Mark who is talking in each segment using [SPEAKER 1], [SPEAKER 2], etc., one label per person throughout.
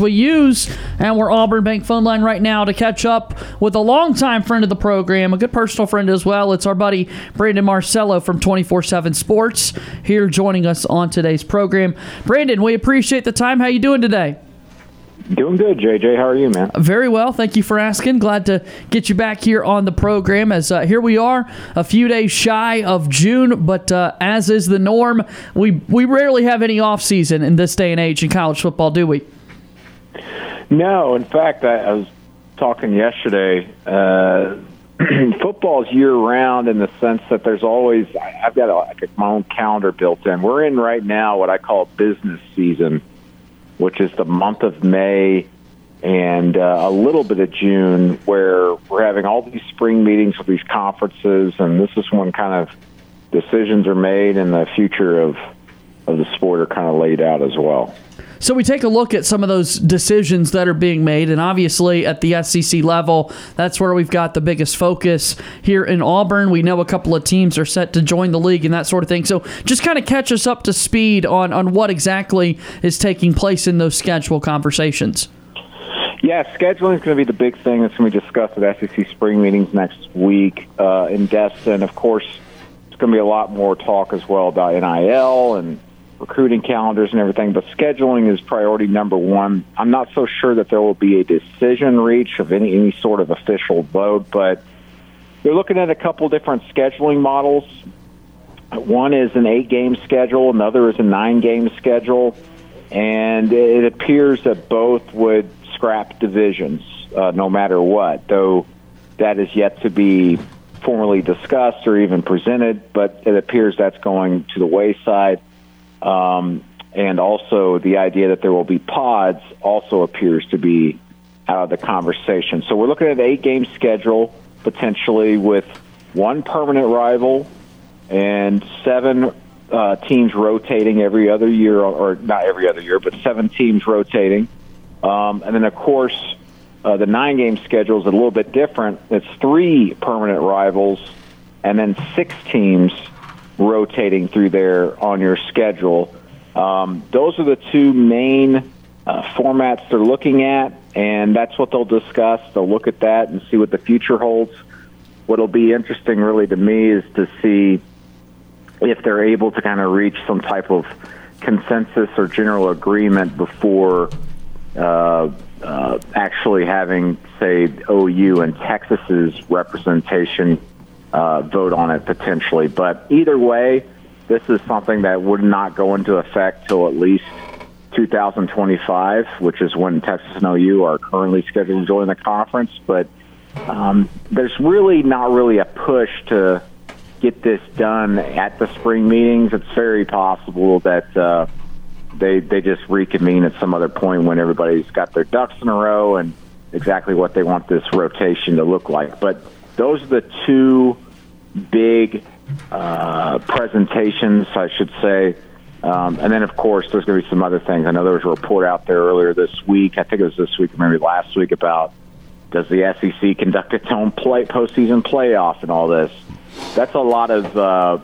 [SPEAKER 1] we use and we're Auburn Bank phone line right now to catch up with a longtime friend of the program, a good personal friend as well. It's our buddy Brandon Marcello from 24/7 Sports here joining us on today's program. Brandon, we appreciate the time. How you doing today?
[SPEAKER 2] Doing good, JJ. How are you, man?
[SPEAKER 1] Very well. Thank you for asking. Glad to get you back here on the program. As uh, here we are, a few days shy of June, but uh, as is the norm, we we rarely have any off season in this day and age in college football, do we?
[SPEAKER 2] No, in fact, I, I was talking yesterday. Uh, football's year round in the sense that there's always I've got a, like my own calendar built in. We're in right now what I call business season, which is the month of May and uh, a little bit of June, where we're having all these spring meetings with these conferences, and this is when kind of decisions are made and the future of of the sport are kind of laid out as well.
[SPEAKER 1] So we take a look at some of those decisions that are being made, and obviously at the SEC level, that's where we've got the biggest focus here in Auburn. We know a couple of teams are set to join the league and that sort of thing. So just kind of catch us up to speed on, on what exactly is taking place in those schedule conversations.
[SPEAKER 2] Yeah, scheduling is going to be the big thing that's going to be discussed at SEC spring meetings next week uh, in Destin. Of course, it's going to be a lot more talk as well about NIL and recruiting calendars and everything, but scheduling is priority number one. I'm not so sure that there will be a decision reach of any any sort of official vote, but they're looking at a couple different scheduling models. One is an eight game schedule, another is a nine game schedule, and it appears that both would scrap divisions uh, no matter what, though that is yet to be formally discussed or even presented, but it appears that's going to the wayside. Um, and also the idea that there will be pods also appears to be out of the conversation. So we're looking at an eight game schedule potentially with one permanent rival and seven uh, teams rotating every other year, or not every other year, but seven teams rotating. Um, and then, of course, uh, the nine game schedule is a little bit different. It's three permanent rivals and then six teams rotating through there on your schedule. Um, those are the two main uh, formats they're looking at, and that's what they'll discuss. They'll look at that and see what the future holds. What'll be interesting, really, to me, is to see if they're able to kind of reach some type of consensus or general agreement before uh, uh, actually having, say, OU and Texas's representation uh, vote on it potentially. But either way, this is something that would not go into effect till at least 2025, which is when Texas and OU are currently scheduled to join the conference. But um, there's really not really a push to get this done at the spring meetings. It's very possible that uh, they they just reconvene at some other point when everybody's got their ducks in a row and exactly what they want this rotation to look like. But those are the two big uh, presentations, I should say. Um, and then, of course, there's going to be some other things. I know there was a report out there earlier this week. I think it was this week, maybe last week, about does the SEC conduct its own play, postseason playoff and all this. That's a lot of uh,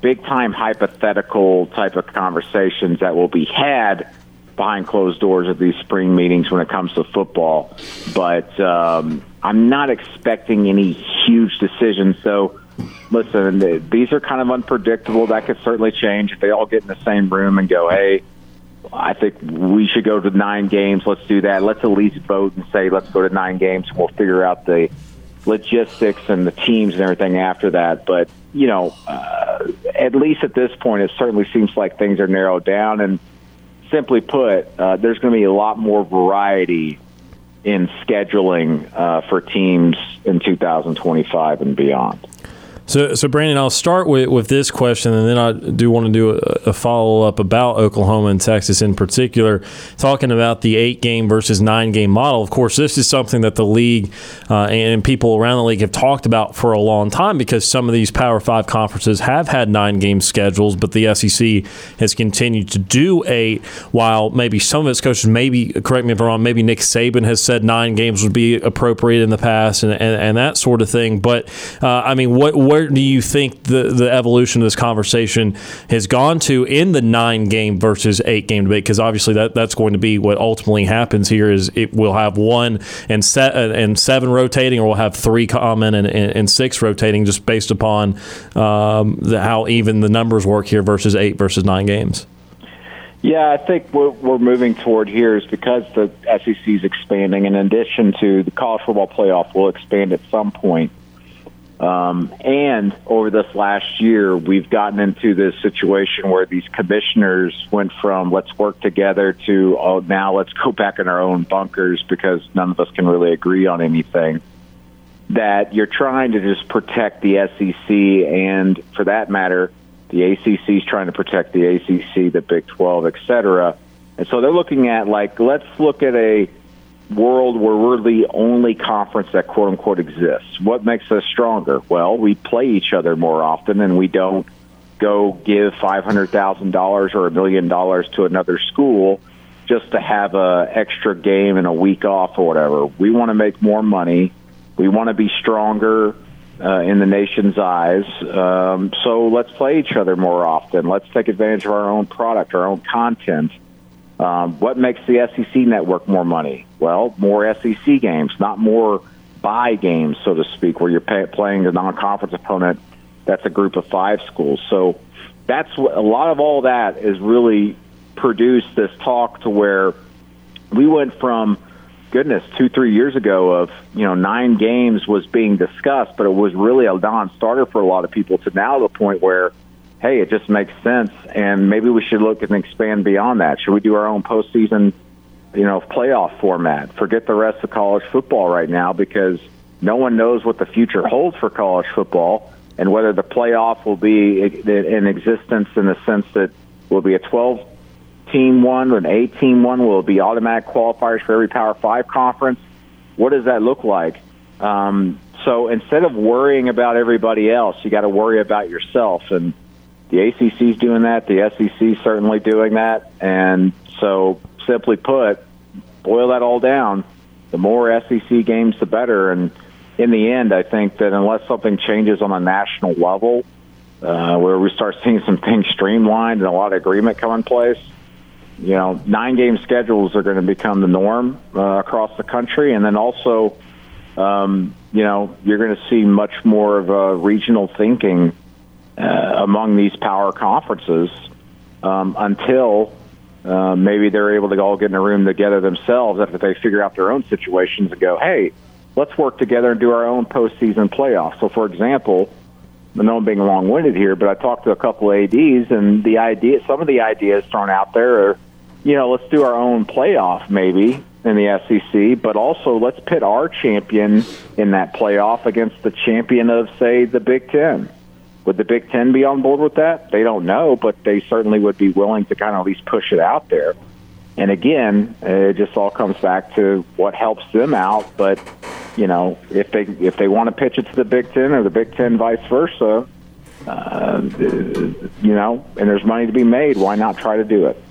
[SPEAKER 2] big time hypothetical type of conversations that will be had behind closed doors at these spring meetings when it comes to football. But um, I'm not expecting any huge decisions. So, listen, these are kind of unpredictable. That could certainly change if they all get in the same room and go, hey, I think we should go to nine games. Let's do that. Let's at least vote and say, let's go to nine games. We'll figure out the logistics and the teams and everything after that. But, you know, uh, at least at this point, it certainly seems like things are narrowed down. And simply put, uh, there's going to be a lot more variety in scheduling uh, for teams in 2025 and beyond.
[SPEAKER 3] So, so Brandon, I'll start with, with this question, and then I do want to do a, a follow up about Oklahoma and Texas in particular, talking about the eight game versus nine game model. Of course, this is something that the league uh, and people around the league have talked about for a long time because some of these Power Five conferences have had nine game schedules, but the SEC has continued to do eight. While maybe some of its coaches, maybe correct me if I'm wrong, maybe Nick Saban has said nine games would be appropriate in the past, and and, and that sort of thing. But uh, I mean, what where where do you think the the evolution of this conversation has gone to in the nine game versus eight game debate? Because obviously that that's going to be what ultimately happens here. Is it will have one and set and seven rotating, or we'll have three common and, and, and six rotating, just based upon um, the, how even the numbers work here versus eight versus nine games.
[SPEAKER 2] Yeah, I think what we're moving toward here is because the SEC is expanding. In addition to the college football playoff, will expand at some point. Um, and over this last year, we've gotten into this situation where these commissioners went from let's work together to oh now let's go back in our own bunkers because none of us can really agree on anything. That you're trying to just protect the SEC and, for that matter, the ACC is trying to protect the ACC, the Big 12, et cetera. And so they're looking at like let's look at a world where we're the only conference that quote unquote exists. What makes us stronger? Well, we play each other more often and we don't go give $500,000 or a million dollars to another school just to have a extra game and a week off or whatever. We want to make more money. We want to be stronger uh, in the nation's eyes. Um, so let's play each other more often. Let's take advantage of our own product, our own content. Um, what makes the SEC network more money? Well, more SEC games, not more buy games, so to speak, where you're pay, playing a non-conference opponent. That's a group of five schools. So that's what, a lot of all that is really produced this talk to where we went from goodness two three years ago of you know nine games was being discussed, but it was really a non-starter for a lot of people to now the point where hey, it just makes sense, and maybe we should look and expand beyond that. Should we do our own postseason, you know, playoff format? Forget the rest of college football right now because no one knows what the future holds for college football and whether the playoff will be in existence in the sense that will be a 12 team one, or an eight team one, will be automatic qualifiers for every Power Five conference? What does that look like? Um, so instead of worrying about everybody else, you got to worry about yourself and the ACC is doing that. The SEC is certainly doing that. And so, simply put, boil that all down. The more SEC games, the better. And in the end, I think that unless something changes on a national level, uh, where we start seeing some things streamlined and a lot of agreement come in place, you know, nine game schedules are going to become the norm uh, across the country. And then also, um, you know, you're going to see much more of a regional thinking uh, among these power conferences um, until uh, maybe they're able to all get in a room together themselves after they figure out their own situations and go, hey, let's work together and do our own postseason playoffs. So, for example, I know I'm being long-winded here, but I talked to a couple of ads, and the idea, some of the ideas thrown out there are, you know, let's do our own playoff maybe in the SEC, but also let's pit our champion in that playoff against the champion of, say, the Big Ten. Would the Big Ten be on board with that? They don't know, but they certainly would be willing to kind of at least push it out there. And again, it just all comes back to what helps them out. But you know, if they if they want to pitch it to the Big Ten or the Big Ten vice versa, uh, you know, and there's money to be made, why not try to do it?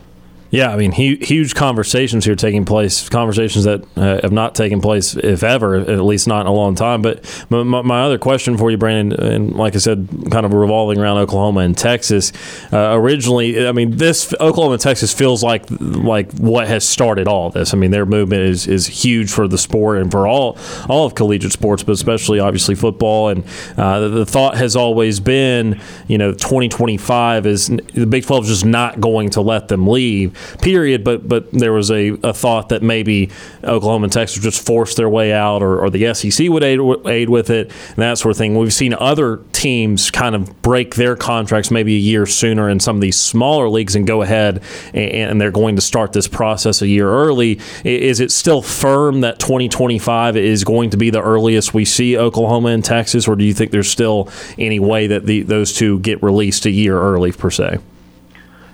[SPEAKER 3] Yeah, I mean, huge conversations here taking place, conversations that uh, have not taken place, if ever, at least not in a long time. But my, my, other question for you, Brandon, and like I said, kind of revolving around Oklahoma and Texas. Uh, originally, I mean, this Oklahoma and Texas feels like like what has started all this. I mean, their movement is, is huge for the sport and for all all of collegiate sports, but especially obviously football. And uh, the, the, thought has always been, you know, 2025 is the Big 12 is just not going to let them leave period. But but there was a, a thought that maybe Oklahoma and Texas just force their way out, or, or the SEC would aid, aid with it, and that sort of thing. We've seen other teams kind of break their contracts maybe a year sooner in some of these smaller leagues and go ahead and, and they're going to start this process a year early. Is it still firm that 2025 is going to be the earliest we see Oklahoma and Texas, or do you think there's still any way that the, those two get released a year early per se?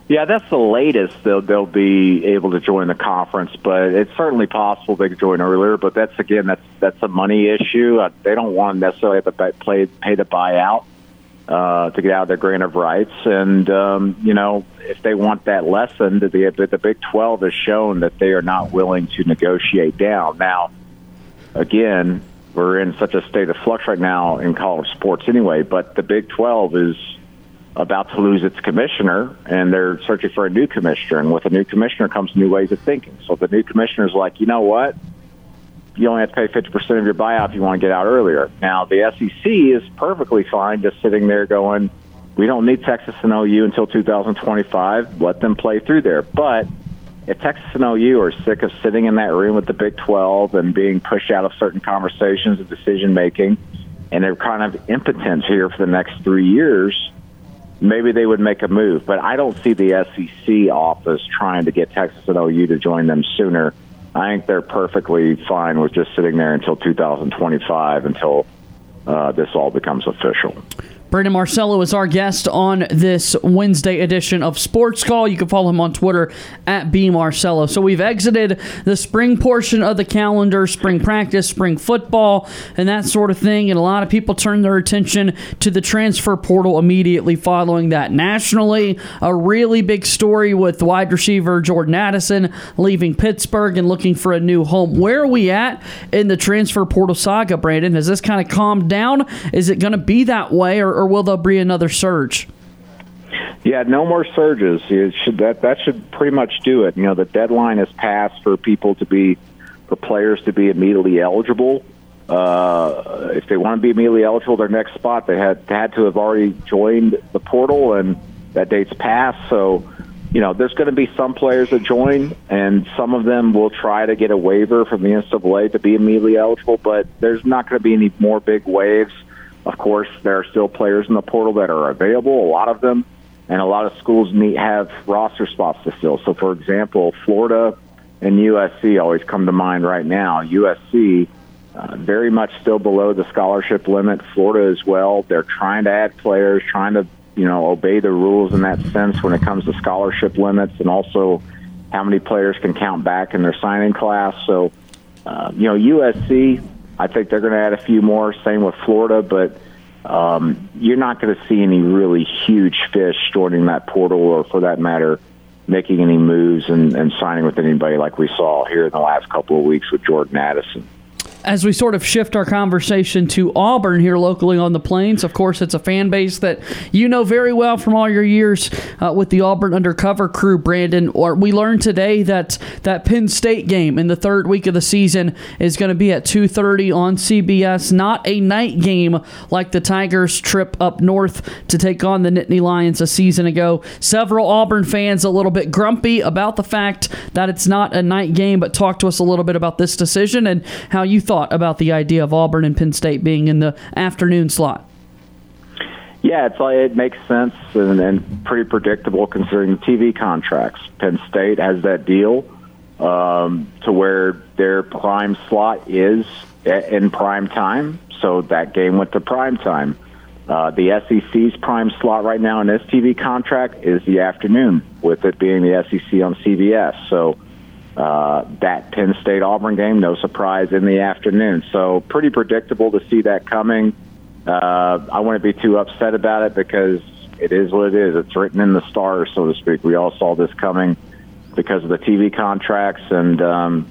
[SPEAKER 2] Yeah, that's the latest they'll they'll be able to join the conference, but it's certainly possible they could join earlier. But that's again, that's that's a money issue. Uh, they don't want necessarily have to pay pay the buyout uh, to get out of their grant of rights, and um, you know if they want that lessened, the the Big Twelve has shown that they are not willing to negotiate down. Now, again, we're in such a state of flux right now in college sports anyway. But the Big 12 is about to lose its commissioner, and they're searching for a new commissioner. And with a new commissioner comes new ways of thinking. So the new commissioner is like, you know what? You only have to pay 50% of your buyout if you want to get out earlier. Now, the SEC is perfectly fine just sitting there going, we don't need Texas and OU until 2025. Let them play through there. But if Texas and OU are sick of sitting in that room with the Big 12 and being pushed out of certain conversations and decision making, and they're kind of impotent here for the next three years, maybe they would make a move. But I don't see the SEC office trying to get Texas and OU to join them sooner. I think they're perfectly fine with just sitting there until 2025 until uh, this all becomes official.
[SPEAKER 1] Brandon Marcello is our guest on this Wednesday edition of Sports Call. You can follow him on Twitter at B Marcello. So we've exited the spring portion of the calendar, spring practice, spring football, and that sort of thing. And a lot of people turn their attention to the transfer portal immediately following that. Nationally, a really big story with wide receiver Jordan Addison leaving Pittsburgh and looking for a new home. Where are we at in the transfer portal saga, Brandon? Has this kind of calmed down? Is it going to be that way, or, or or will there be another surge?
[SPEAKER 2] Yeah, no more surges. Should, that that should pretty much do it. You know, the deadline has passed for people to be for players to be immediately eligible. Uh, if they want to be immediately eligible, their next spot they had had to have already joined the portal, and that date's passed. So, you know, there's going to be some players that join, and some of them will try to get a waiver from the NCAA to be immediately eligible. But there's not going to be any more big waves. Of course, there are still players in the portal that are available, a lot of them, and a lot of schools need have roster spots to fill. So, for example, Florida and USC always come to mind right now. USC uh, very much still below the scholarship limit. Florida as well. They're trying to add players, trying to you know obey the rules in that sense when it comes to scholarship limits, and also how many players can count back in their signing class. So, uh, you know, USC I think they're going to add a few more. Same with Florida, but um, you're not going to see any really huge fish joining that portal, or for that matter, making any moves and, and signing with anybody like we saw here in the last couple of weeks with Jordan Addison
[SPEAKER 1] as we sort of shift our conversation to Auburn here locally on the Plains, of course, it's a fan base that you know very well from all your years uh, with the Auburn undercover crew, Brandon. Or we learned today that that Penn State game in the third week of the season is going to be at 2:30 on CBS, not a night game like the Tigers' trip up north to take on the Nittany Lions a season ago. Several Auburn fans a little bit grumpy about the fact that it's not a night game, but talk to us a little bit about this decision and how you thought thought about the idea of Auburn and Penn State being in the afternoon slot?
[SPEAKER 2] Yeah, it's like it makes sense and, and pretty predictable considering the TV contracts. Penn State has that deal um, to where their prime slot is in prime time, so that game went to prime time. Uh, the SEC's prime slot right now in this TV contract is the afternoon, with it being the SEC on CBS. So uh, that Penn State Auburn game, no surprise in the afternoon. So pretty predictable to see that coming. Uh, I wouldn't be too upset about it because it is what it is. It's written in the stars, so to speak. We all saw this coming because of the TV contracts, and um,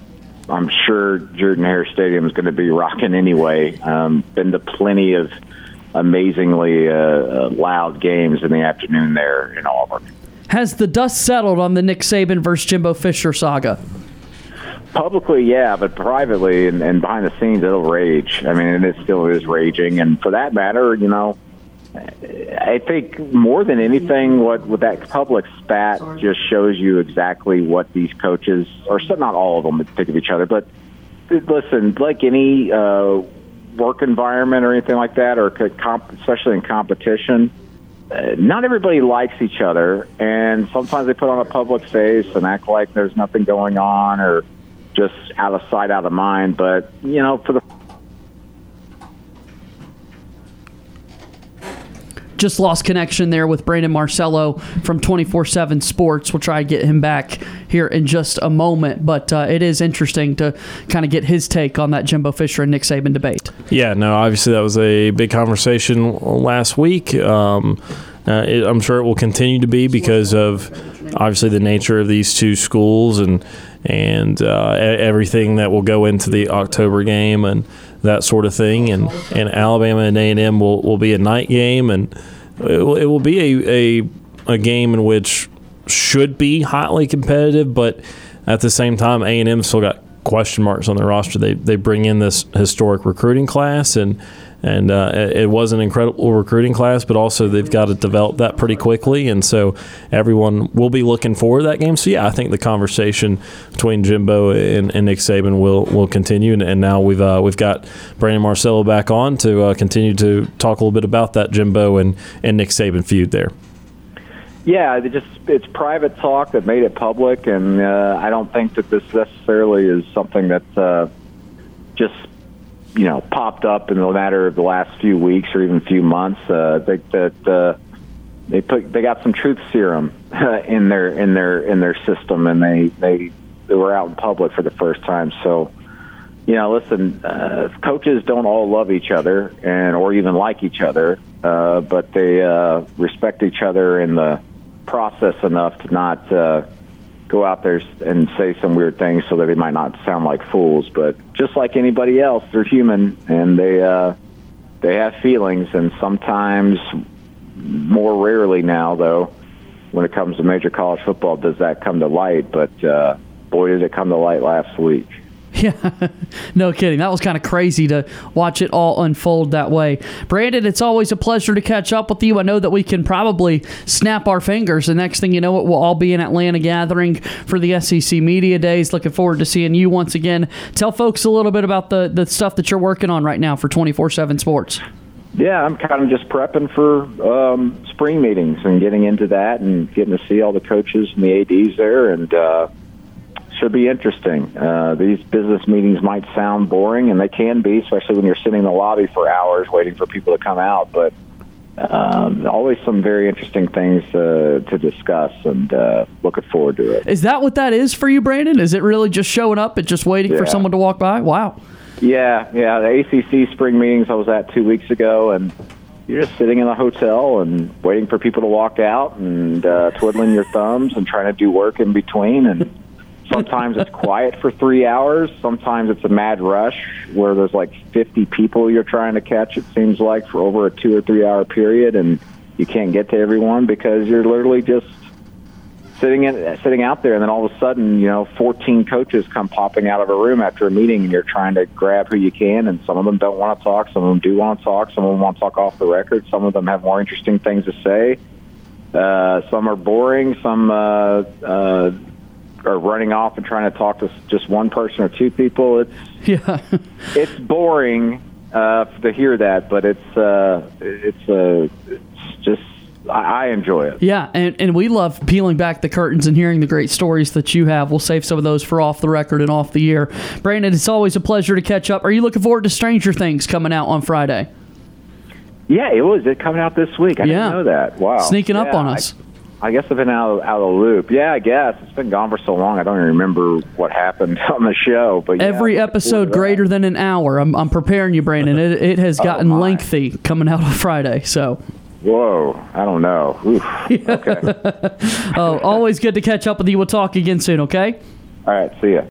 [SPEAKER 2] I'm sure Jordan Hare Stadium is going to be rocking anyway. Um, been to plenty of amazingly uh, uh, loud games in the afternoon there in Auburn.
[SPEAKER 1] Has the dust settled on the Nick Saban versus Jimbo Fisher saga?
[SPEAKER 2] Publicly, yeah, but privately and, and behind the scenes, it'll rage. I mean, it still is raging. And for that matter, you know, I think more than anything, what with that public spat just shows you exactly what these coaches, or not all of them, think of each other, but listen, like any uh, work environment or anything like that, or comp- especially in competition, Uh, not everybody likes each other, and sometimes they put on a public face and act like there's nothing going on or just out of sight, out of mind. But, you know, for the
[SPEAKER 1] just lost connection there with Brandon Marcello from 24 7 Sports. We'll try to get him back here in just a moment, but uh, it is interesting to kind of get his take on that Jimbo Fisher and Nick Saban debate.
[SPEAKER 3] Yeah, no, obviously that was a big conversation last week. Um, uh, it, I'm sure it will continue to be because of obviously the nature of these two schools and and uh, everything that will go into the October game and that sort of thing. And, and Alabama and A and M will, will be a night game, and it will, it will be a, a a game in which should be highly competitive, but at the same time, A and M still got question marks on their roster. They they bring in this historic recruiting class, and and uh, it was an incredible recruiting class, but also they've got to develop that pretty quickly, and so everyone will be looking forward to that game. So yeah, I think the conversation between Jimbo and, and Nick Saban will will continue, and, and now we've uh, we've got Brandon Marcello back on to uh, continue to talk a little bit about that Jimbo and and Nick Saban feud there.
[SPEAKER 2] Yeah, it just it's private talk that made it public, and uh, I don't think that this necessarily is something that uh, just you know popped up in the matter of the last few weeks or even few months. Uh, I think that uh, they put they got some truth serum in their in their in their system, and they they they were out in public for the first time. So you know, listen, uh, coaches don't all love each other and or even like each other, uh, but they uh, respect each other in the process enough to not uh, go out there and say some weird things so that they might not sound like fools. But just like anybody else, they're human and they uh, they have feelings, and sometimes, more rarely now though, when it comes to major college football, does that come to light? But uh, boy, did it come to light last week.
[SPEAKER 1] Yeah, no kidding. That was kind of crazy to watch it all unfold that way. Brandon, it's always a pleasure to catch up with you. I know that we can probably snap our fingers. The next thing you know, it will all be in Atlanta gathering for the SEC Media Days. Looking forward to seeing you once again. Tell folks a little bit about the, the stuff that you're working on right now for 24 7 Sports.
[SPEAKER 2] Yeah, I'm kind of just prepping for um, spring meetings and getting into that and getting to see all the coaches and the ADs there and. Uh, should be interesting. Uh, these business meetings might sound boring, and they can be, especially when you're sitting in the lobby for hours waiting for people to come out. But um, always some very interesting things uh, to discuss, and uh, looking forward to it.
[SPEAKER 1] Is that what that is for you, Brandon? Is it really just showing up and just waiting yeah. for someone to walk by? Wow.
[SPEAKER 2] Yeah, yeah. The ACC spring meetings I was at two weeks ago, and you're just sitting in the hotel and waiting for people to walk out and uh, twiddling your thumbs and trying to do work in between and Sometimes it's quiet for three hours. Sometimes it's a mad rush where there's like 50 people you're trying to catch, it seems like, for over a two or three hour period, and you can't get to everyone because you're literally just sitting in, sitting out there, and then all of a sudden, you know, 14 coaches come popping out of a room after a meeting, and you're trying to grab who you can, and some of them don't want to talk, some of them do want to talk, some of them want to talk off the record, some of them have more interesting things to say. Uh, some are boring, some uh, uh, are running off and trying to talk to just one person or two people. It's
[SPEAKER 1] yeah,
[SPEAKER 2] it's boring uh, to hear that, but it's uh, it's uh, it's just I, enjoy it.
[SPEAKER 1] Yeah, and, and we love peeling back the curtains and hearing the great stories that you have. We'll save some of those for off the record and off the air. Brandon, it's always a pleasure to catch up. Are you looking forward to Stranger Things coming out on Friday?
[SPEAKER 2] Yeah, it was. It coming out this week. I yeah. didn't know that. Wow,
[SPEAKER 1] sneaking
[SPEAKER 2] yeah,
[SPEAKER 1] up on us.
[SPEAKER 2] I, I guess I've been out out of the loop. Yeah, I guess it's been gone for so long. I don't even remember what happened on the show. But yeah,
[SPEAKER 1] every episode greater than an hour. I'm, I'm preparing you, Brandon. It, it has oh, gotten oh lengthy coming out on Friday. So.
[SPEAKER 2] Whoa, I don't know. Oof. Okay.
[SPEAKER 1] oh, always good to catch up with you. We'll talk again soon. Okay.
[SPEAKER 2] All right. See ya.